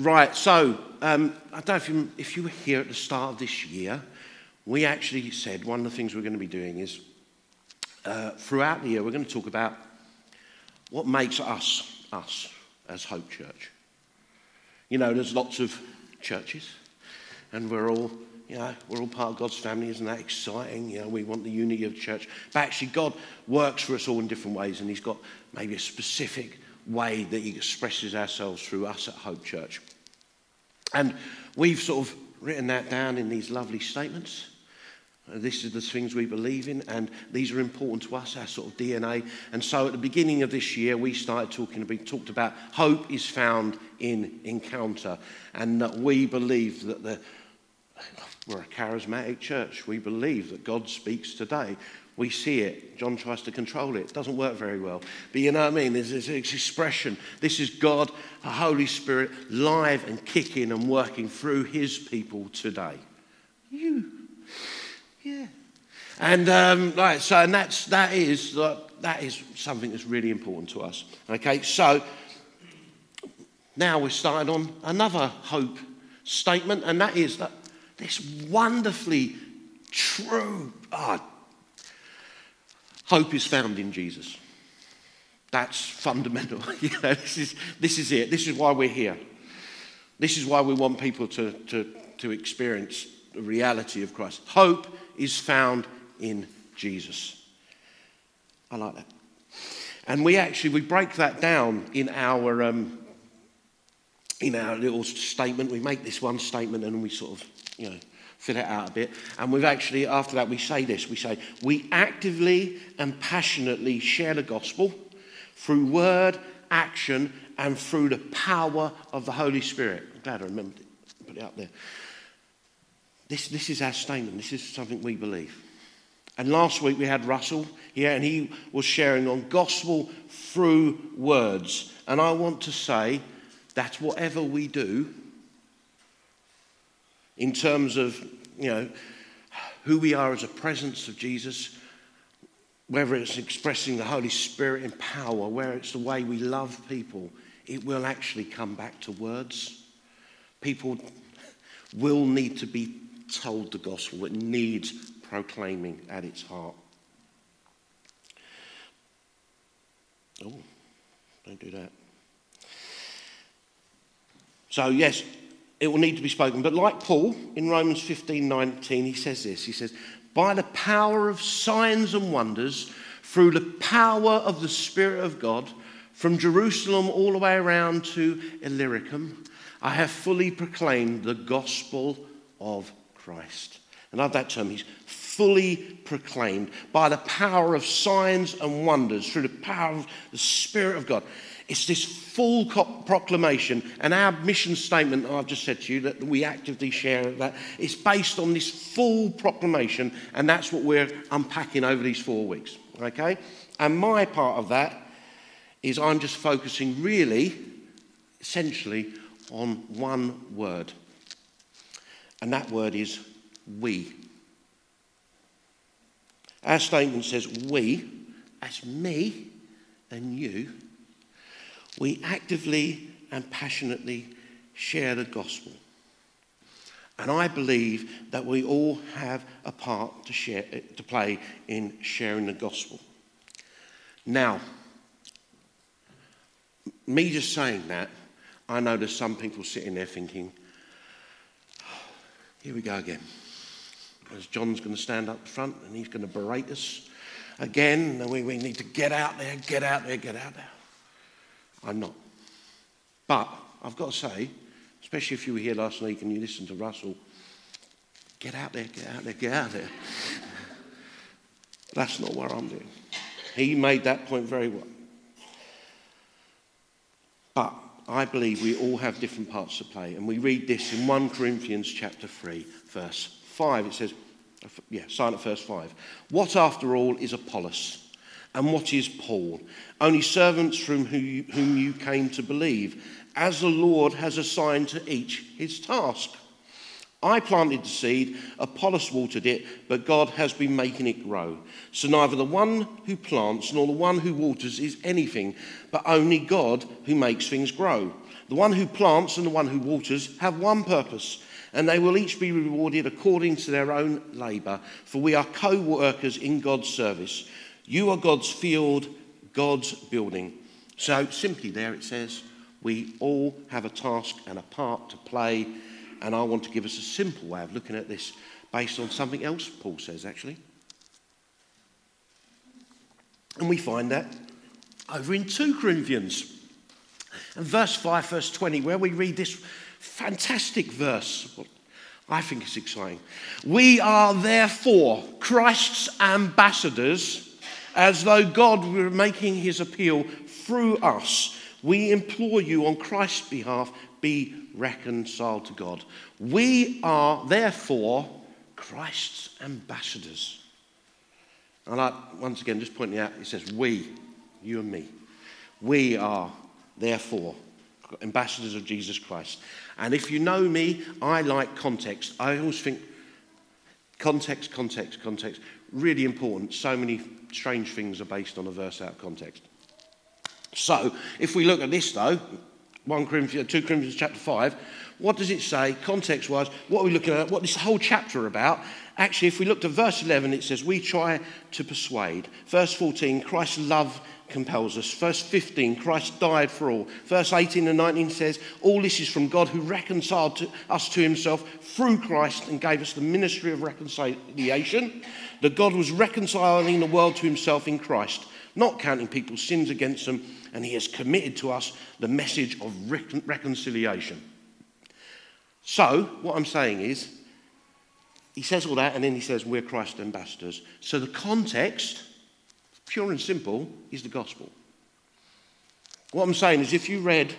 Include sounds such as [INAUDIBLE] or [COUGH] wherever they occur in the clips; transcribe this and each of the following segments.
Right, so um, I don't know if you, if you were here at the start of this year, we actually said one of the things we're going to be doing is uh, throughout the year, we're going to talk about what makes us, us, as Hope Church. You know, there's lots of churches, and we're all, you know, we're all part of God's family. Isn't that exciting? You know, we want the unity of church. But actually, God works for us all in different ways, and He's got maybe a specific way that He expresses ourselves through us at Hope Church. And we've sort of written that down in these lovely statements. Uh, this is the things we believe in, and these are important to us, our sort of DNA. And so at the beginning of this year, we started talking, we talked about hope is found in encounter, and that we believe that the, we're a charismatic church. We believe that God speaks today. We see it. John tries to control it. It doesn't work very well. But you know what I mean? There's this expression. This is God, the Holy Spirit, live and kicking and working through his people today. You. Yeah. And um, right, so and that's that is that is something that's really important to us. Okay, so now we're starting on another hope statement, and that is that this wonderfully true, oh, Hope is found in Jesus. That's fundamental. [LAUGHS] you know, this, is, this is it. This is why we're here. This is why we want people to, to, to experience the reality of Christ. Hope is found in Jesus. I like that. And we actually we break that down in our um, in our little statement. We make this one statement and we sort of you know fill it out a bit. And we've actually, after that, we say this we say, we actively and passionately share the gospel through word, action, and through the power of the Holy Spirit. I'm glad I remembered it, put it up there. This, this is our statement, this is something we believe. And last week we had Russell here, and he was sharing on gospel through words. And I want to say that whatever we do, in terms of, you know, who we are as a presence of Jesus, whether it's expressing the Holy Spirit in power, whether it's the way we love people, it will actually come back to words. People will need to be told the gospel. It needs proclaiming at its heart. Oh, don't do that. So, yes, it will need to be spoken. But like Paul in Romans 15 19, he says this He says, By the power of signs and wonders, through the power of the Spirit of God, from Jerusalem all the way around to Illyricum, I have fully proclaimed the gospel of Christ. And I love that term. He's fully proclaimed by the power of signs and wonders, through the power of the Spirit of God. It's this full proclamation, and our mission statement that I've just said to you that we actively share that it's based on this full proclamation, and that's what we're unpacking over these four weeks. Okay? And my part of that is I'm just focusing really, essentially, on one word. And that word is we. Our statement says we, as me and you, we actively and passionately share the gospel. And I believe that we all have a part to, share, to play in sharing the gospel. Now, me just saying that, I know there's some people sitting there thinking, oh, here we go again. As John's going to stand up front and he's going to berate us again. We, we need to get out there, get out there, get out there. I'm not. But I've got to say, especially if you were here last week and you listened to Russell, get out there, get out there, get out there. That's not what I'm doing. He made that point very well. But I believe we all have different parts to play. And we read this in 1 Corinthians chapter 3, verse 5. It says, yeah, sign at verse 5. What after all is Apollos? And what is Paul? Only servants from whom you came to believe, as the Lord has assigned to each his task. I planted the seed, Apollos watered it, but God has been making it grow. So neither the one who plants nor the one who waters is anything, but only God who makes things grow. The one who plants and the one who waters have one purpose, and they will each be rewarded according to their own labour, for we are co workers in God's service. You are God's field, God's building. So, simply there it says, we all have a task and a part to play, and I want to give us a simple way of looking at this based on something else Paul says, actually. And we find that over in 2 Corinthians. And verse 5, verse 20, where we read this fantastic verse. I think it's exciting. We are therefore Christ's ambassadors, as though God were making his appeal through us. We implore you on Christ's behalf, be reconciled to God. We are therefore Christ's ambassadors. And I, once again, just pointing out, it says we, you and me. We are therefore ambassadors of Jesus Christ. And if you know me, I like context. I always think context, context, context, really important. So many strange things are based on a verse out of context. So, if we look at this though, 1 Corinthians, 2 Corinthians chapter 5, what does it say, context wise? What are we looking at? What this whole chapter about? Actually, if we look at verse 11, it says, We try to persuade. Verse 14, Christ's love compels us. Verse 15, Christ died for all. Verse 18 and 19 says, All this is from God who reconciled to us to himself through Christ and gave us the ministry of reconciliation. That God was reconciling the world to himself in Christ, not counting people's sins against them, and he has committed to us the message of recon- reconciliation. So, what I'm saying is, he says all that, and then he says, We're Christ ambassadors. So, the context pure and simple, is the gospel. What I'm saying is, if you read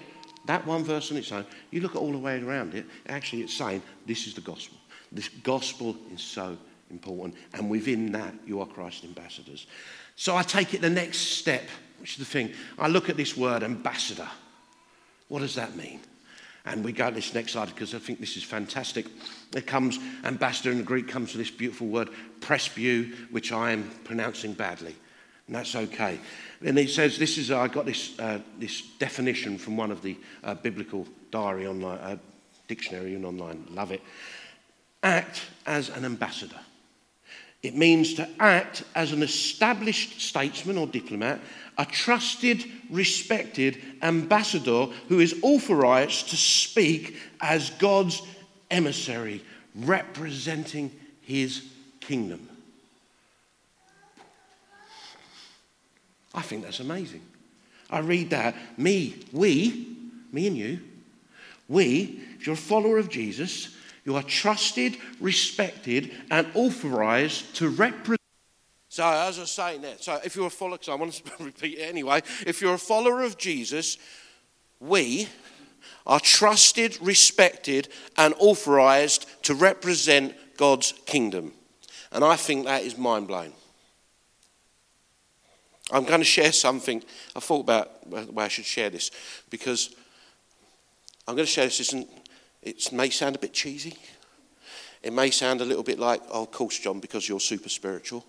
that one verse on its own, you look at all the way around it, actually, it's saying this is the gospel. This gospel is so important, and within that, you are Christ's ambassadors. So I take it the next step, which is the thing. I look at this word ambassador. What does that mean? And we go to this next slide because I think this is fantastic. It comes, ambassador in the Greek comes to this beautiful word, presbyu, which I am pronouncing badly and that's okay. And he says, this is, I got this, uh, this definition from one of the uh, biblical diary online, uh, dictionary and online. Love it. Act as an ambassador. It means to act as an established statesman or diplomat, a trusted, respected ambassador who is authorized to speak as God's emissary, representing his kingdom. I think that's amazing. I read that. Me, we, me and you, we, if you're a follower of Jesus, you are trusted, respected, and authorized to represent. So, as I was saying that, so if you're a follower, because I want to [LAUGHS] repeat it anyway, if you're a follower of Jesus, we are trusted, respected, and authorized to represent God's kingdom. And I think that is mind blowing. I'm going to share something. I thought about where I should share this because I'm going to share this. Isn't, it may sound a bit cheesy. It may sound a little bit like, oh, of course, John, because you're super spiritual.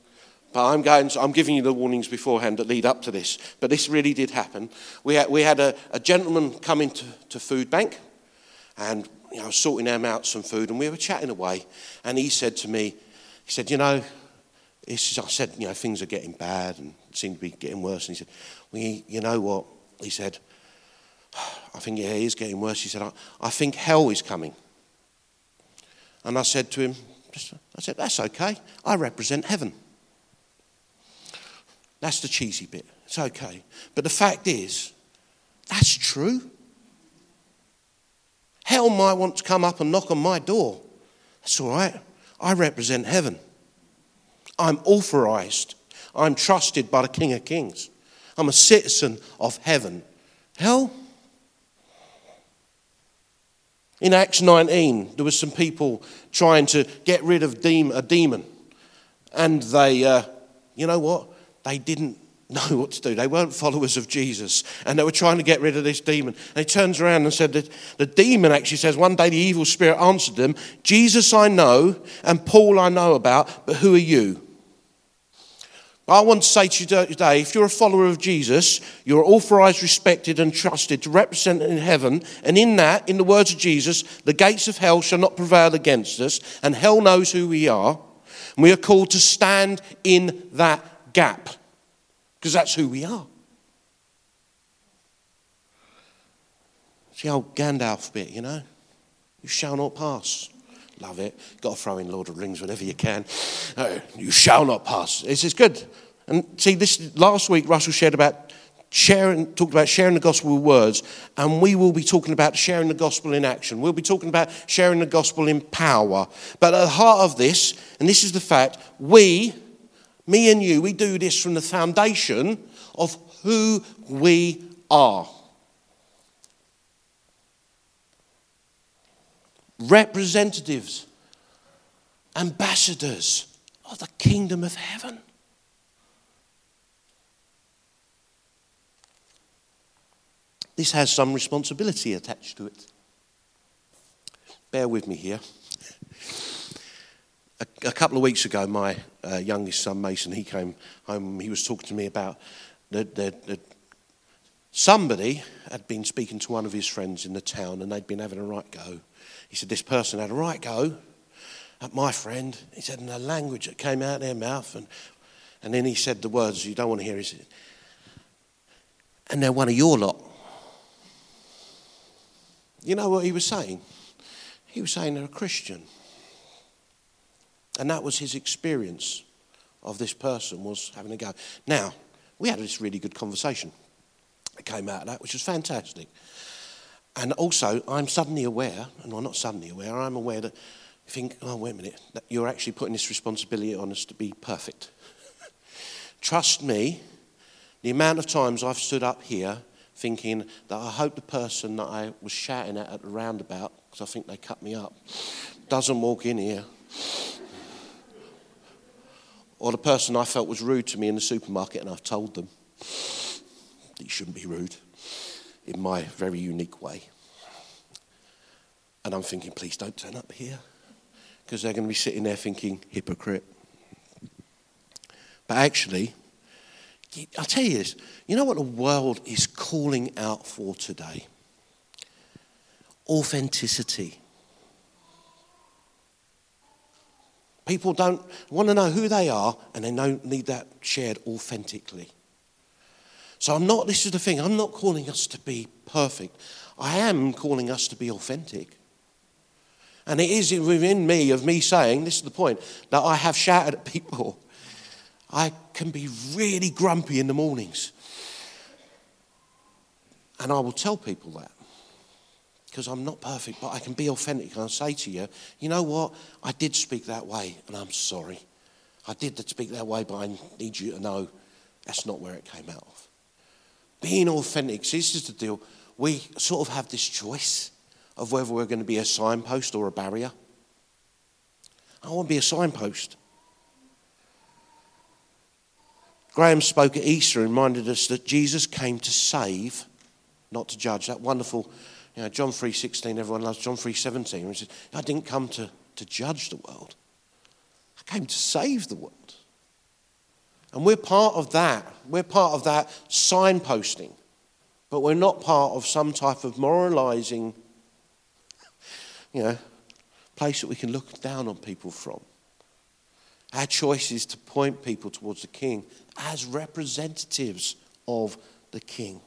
But I'm, going, I'm giving you the warnings beforehand that lead up to this. But this really did happen. We had, we had a, a gentleman come into to food bank and you know, sorting them out some food, and we were chatting away. And he said to me, he said, you know, I said, you know, things are getting bad and seem to be getting worse. And he said, well, you know what? He said, I think yeah, it is getting worse. He said, I, I think hell is coming. And I said to him, I said, that's okay. I represent heaven. That's the cheesy bit. It's okay. But the fact is, that's true. Hell might want to come up and knock on my door. That's all right. I represent heaven. I'm authorized. I'm trusted by the King of Kings. I'm a citizen of heaven. Hell? In Acts 19, there was some people trying to get rid of a demon. And they, uh, you know what? They didn't know [LAUGHS] what to do. They weren't followers of Jesus. And they were trying to get rid of this demon. And he turns around and said that the demon actually says, one day the evil spirit answered them, Jesus I know, and Paul I know about, but who are you? I want to say to you today if you're a follower of Jesus, you're authorized, respected, and trusted to represent in heaven. And in that, in the words of Jesus, the gates of hell shall not prevail against us, and hell knows who we are. And we are called to stand in that gap because that's who we are. It's the old Gandalf bit, you know? You shall not pass. Love it. Got to throw in Lord of the Rings whenever you can. Oh, you shall not pass. This is good. And see, this last week Russell shared about sharing, talked about sharing the gospel with words, and we will be talking about sharing the gospel in action. We'll be talking about sharing the gospel in power. But at the heart of this, and this is the fact, we, me and you, we do this from the foundation of who we are. Representatives, ambassadors of the kingdom of heaven. This has some responsibility attached to it. Bear with me here. A, a couple of weeks ago, my uh, youngest son Mason, he came home. He was talking to me about that somebody had been speaking to one of his friends in the town, and they'd been having a right go he said, This person had a right go at my friend. He said, in the language that came out of their mouth. And, and then he said the words you don't want to hear. He said, And they're one of your lot. You know what he was saying? He was saying they're a Christian. And that was his experience of this person was having a go. Now, we had this really good conversation that came out of that, which was fantastic. And also, I'm suddenly aware, and I'm not suddenly aware, I'm aware that you think, oh, wait a minute, that you're actually putting this responsibility on us to be perfect. [LAUGHS] Trust me, the amount of times I've stood up here thinking that I hope the person that I was shouting at at the roundabout, because I think they cut me up, doesn't walk in here. Or the person I felt was rude to me in the supermarket and I've told them that you shouldn't be rude in my very unique way. And I'm thinking, please don't turn up here because they're going to be sitting there thinking, hypocrite. But actually, I'll tell you this you know what the world is calling out for today? Authenticity. People don't want to know who they are and they don't need that shared authentically. So I'm not, this is the thing, I'm not calling us to be perfect. I am calling us to be authentic. And it is within me of me saying, this is the point, that I have shouted at [LAUGHS] people. I can be really grumpy in the mornings. And I will tell people that. Because I'm not perfect, but I can be authentic. And I'll say to you, you know what? I did speak that way, and I'm sorry. I did speak that way, but I need you to know that's not where it came out of being authentic. See, this is the deal. We sort of have this choice of whether we're going to be a signpost or a barrier. I want to be a signpost. Graham spoke at Easter and reminded us that Jesus came to save, not to judge. That wonderful, you know, John 3.16, everyone loves John 3.17. He said, I didn't come to, to judge the world. I came to save the world. And we're part of that. We're part of that signposting. But we're not part of some type of moralizing, you know, place that we can look down on people from. Our choice is to point people towards the King as representatives of the King,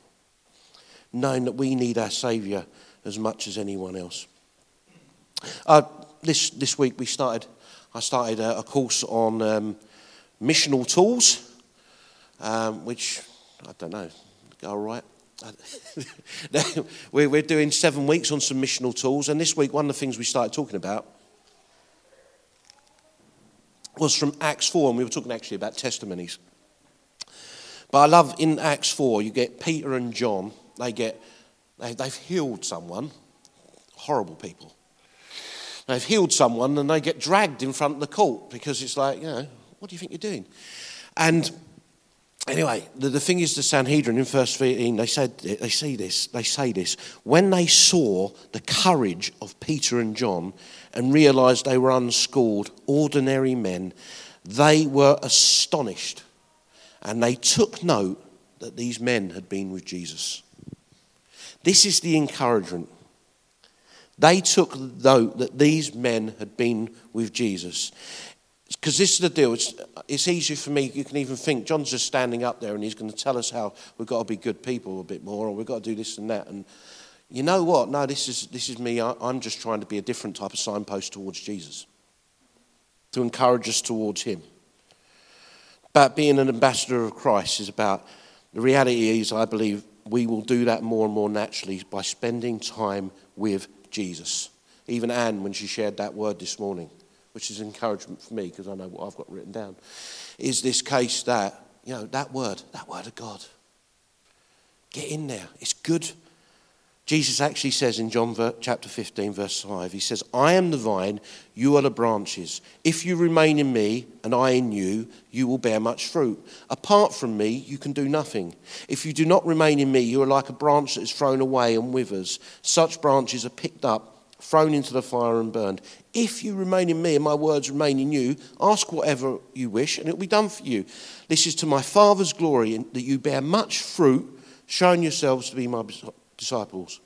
knowing that we need our Saviour as much as anyone else. Uh, this, this week we started, I started a, a course on um, missional tools, um, which I don't know, go all right. [LAUGHS] we're doing seven weeks on some missional tools, and this week, one of the things we started talking about was from Acts 4, and we were talking actually about testimonies. But I love in Acts 4, you get Peter and John, they get, they, they've healed someone, horrible people. They've healed someone and they get dragged in front of the court because it's like, you know, what do you think you're doing? And anyway, the, the thing is, the Sanhedrin in verse 13, they said they say this. They say this when they saw the courage of Peter and John and realised they were unschooled, ordinary men. They were astonished. and they took note that these men had been with Jesus. This is the encouragement. They took note that these men had been with Jesus. Because this is the deal. It's, it's easy for me. You can even think John's just standing up there and he's going to tell us how we've got to be good people a bit more, or we've got to do this and that. And you know what? No, this is, this is me. I, I'm just trying to be a different type of signpost towards Jesus, to encourage us towards Him. But being an ambassador of Christ is about the reality is, I believe, we will do that more and more naturally by spending time with Jesus. Even Anne, when she shared that word this morning, which is encouragement for me because I know what I've got written down, is this case that, you know, that word, that word of God. Get in there. It's good Jesus actually says in John chapter 15, verse 5, He says, I am the vine, you are the branches. If you remain in me and I in you, you will bear much fruit. Apart from me, you can do nothing. If you do not remain in me, you are like a branch that is thrown away and withers. Such branches are picked up, thrown into the fire, and burned. If you remain in me and my words remain in you, ask whatever you wish, and it will be done for you. This is to my Father's glory that you bear much fruit, showing yourselves to be my disciples.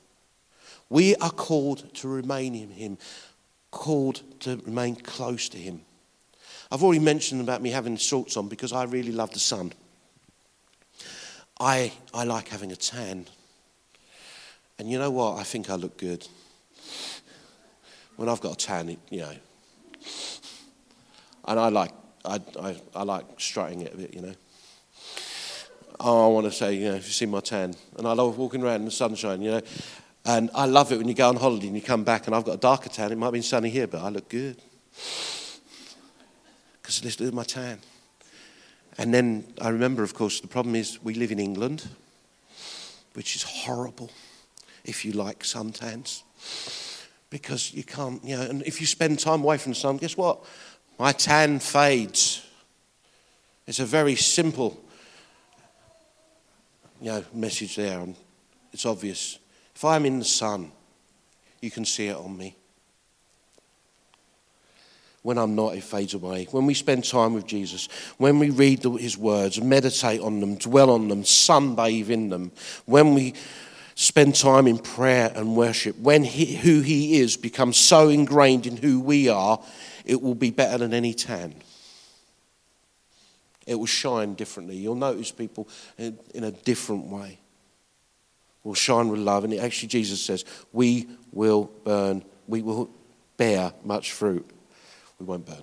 We are called to remain in Him, called to remain close to Him. I've already mentioned about me having shorts on because I really love the sun. I, I like having a tan. And you know what? I think I look good. When I've got a tan, you know. And I like, I, I, I like strutting it a bit, you know oh, I want to say, you know, if you see my tan. And I love walking around in the sunshine, you know. And I love it when you go on holiday and you come back and I've got a darker tan. It might be sunny here, but I look good. Because let's do my tan. And then I remember, of course, the problem is we live in England, which is horrible if you like suntans. Because you can't, you know, and if you spend time away from the sun, guess what? My tan fades. It's a very simple you know, message there, and it's obvious. If I'm in the sun, you can see it on me. When I'm not, it fades away. When we spend time with Jesus, when we read his words, meditate on them, dwell on them, sunbathe in them, when we spend time in prayer and worship, when he, who he is becomes so ingrained in who we are, it will be better than any tan it will shine differently. You'll notice people in, in a different way. Will shine with love. And actually, Jesus says, We will burn, we will bear much fruit. We won't burn. [SIGHS]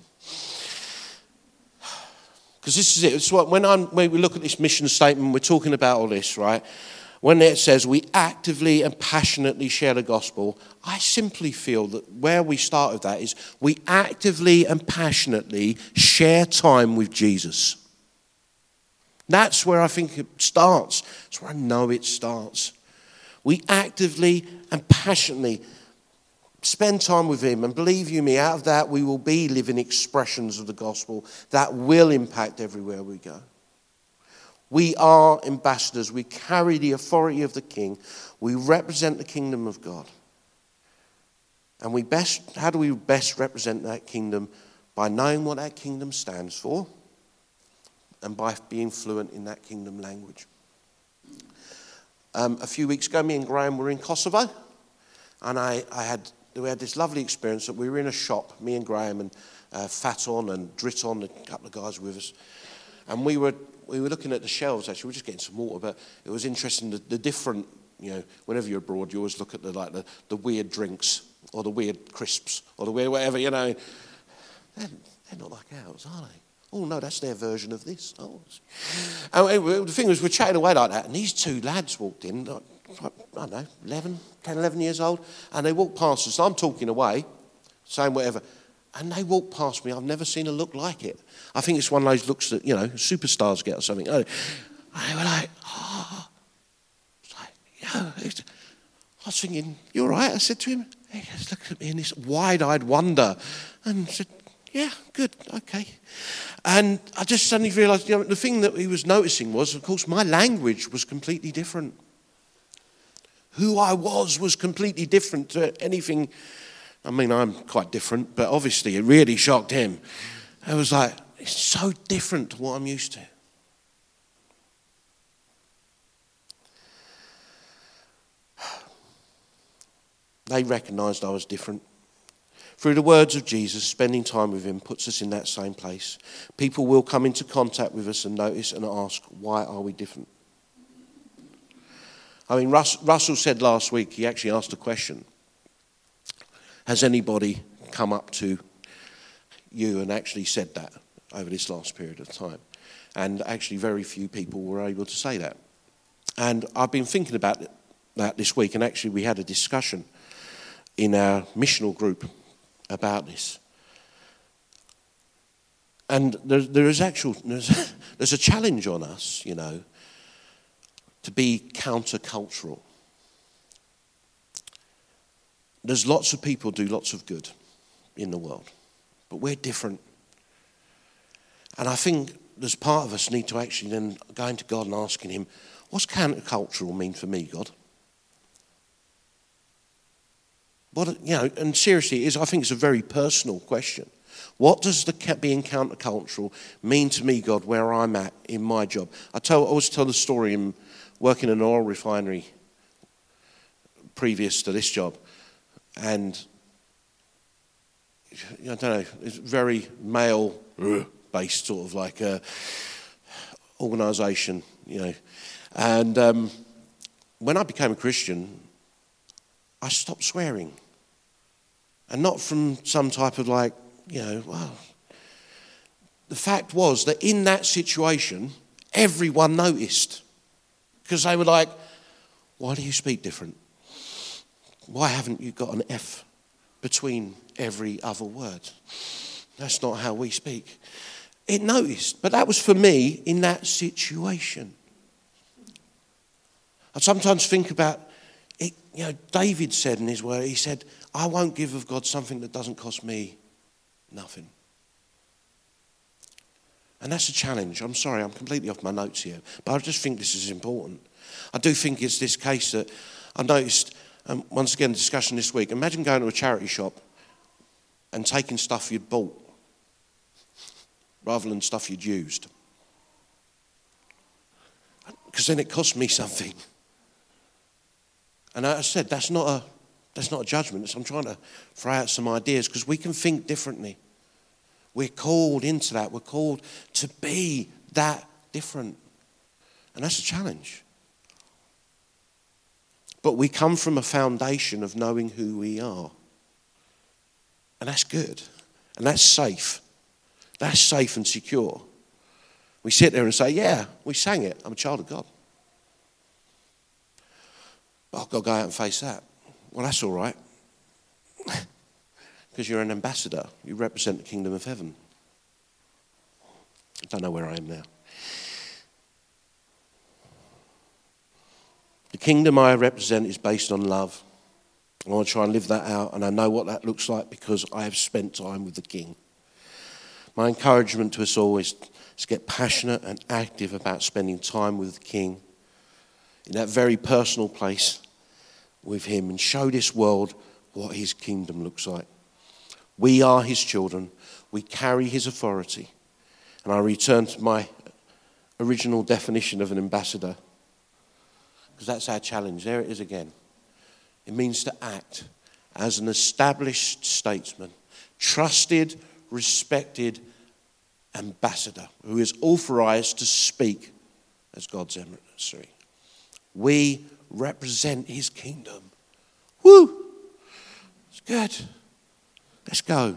Because this is it. It's what, when, when we look at this mission statement, we're talking about all this, right? When it says we actively and passionately share the gospel, I simply feel that where we start with that is we actively and passionately share time with Jesus. That's where I think it starts. That's where I know it starts. We actively and passionately spend time with Him, and believe you me, out of that we will be living expressions of the gospel that will impact everywhere we go. We are ambassadors. We carry the authority of the King. We represent the kingdom of God. And we best, how do we best represent that kingdom? By knowing what that kingdom stands for and by being fluent in that kingdom language. Um, a few weeks ago, me and Graham were in Kosovo, and I, I had, we had this lovely experience that we were in a shop, me and Graham and uh, Faton and Driton, a couple of guys with us, and we were, we were looking at the shelves, actually, we were just getting some water, but it was interesting, the, the different, you know, whenever you're abroad, you always look at the, like, the, the weird drinks, or the weird crisps, or the weird whatever, you know. They're, they're not like ours, are they? Oh, no, that's their version of this. Oh. And the thing was, we're chatting away like that, and these two lads walked in, I don't know, 11, 10, 11 years old, and they walked past us. I'm talking away, saying whatever. And they walked past me. I've never seen a look like it. I think it's one of those looks that, you know, superstars get or something. And they were like, oh. Like, yeah. I was thinking, you are right. I said to him. He just looked at me in this wide eyed wonder and said, yeah, good, okay. And I just suddenly realized, you know, the thing that he was noticing was, of course, my language was completely different. Who I was was completely different to anything. I mean, I'm quite different, but obviously it really shocked him. It was like, it's so different to what I'm used to. They recognized I was different. Through the words of Jesus, spending time with him puts us in that same place. People will come into contact with us and notice and ask, why are we different? I mean, Russell said last week, he actually asked a question has anybody come up to you and actually said that over this last period of time? And actually, very few people were able to say that. And I've been thinking about that this week, and actually, we had a discussion in our missional group about this. And there, there is actual, there's, [LAUGHS] there's a challenge on us, you know, to be countercultural. There's lots of people do lots of good in the world, but we're different. And I think there's part of us need to actually then going to God and asking Him, what's countercultural mean for me, God? What, you know, and seriously, is, I think it's a very personal question. What does the being countercultural mean to me, God, where I'm at in my job? I, tell, I always tell the story in working in an oil refinery previous to this job. And I don't know, it's very male based sort of like a organization, you know. And um, when I became a Christian, I stopped swearing. And not from some type of like, you know, well. The fact was that in that situation, everyone noticed. Because they were like, why do you speak different? Why haven't you got an F between every other word? That's not how we speak. It noticed, but that was for me in that situation. I sometimes think about it, you know, David said in his word, he said, I won't give of God something that doesn't cost me nothing. And that's a challenge. I'm sorry, I'm completely off my notes here, but I just think this is important. I do think it's this case that I noticed, um, once again, discussion this week. Imagine going to a charity shop and taking stuff you'd bought rather than stuff you'd used. Because then it cost me something. And I said, that's not a, that's not a judgment. I'm trying to throw out some ideas because we can think differently. We're called into that. We're called to be that different. And that's a challenge. But we come from a foundation of knowing who we are. And that's good. And that's safe. That's safe and secure. We sit there and say, Yeah, we sang it. I'm a child of God. But I've got to go out and face that. Well, that's all right. [LAUGHS] Because you're an ambassador, you represent the kingdom of heaven. I don't know where I am now. The kingdom I represent is based on love. I want to try and live that out, and I know what that looks like because I have spent time with the King. My encouragement to us all is to get passionate and active about spending time with the King in that very personal place with Him and show this world what His kingdom looks like. We are His children, we carry His authority. And I return to my original definition of an ambassador because that's our challenge. There it is again. It means to act as an established statesman, trusted, respected ambassador who is authorized to speak as God's emissary. We represent his kingdom. Woo! It's good. Let's go.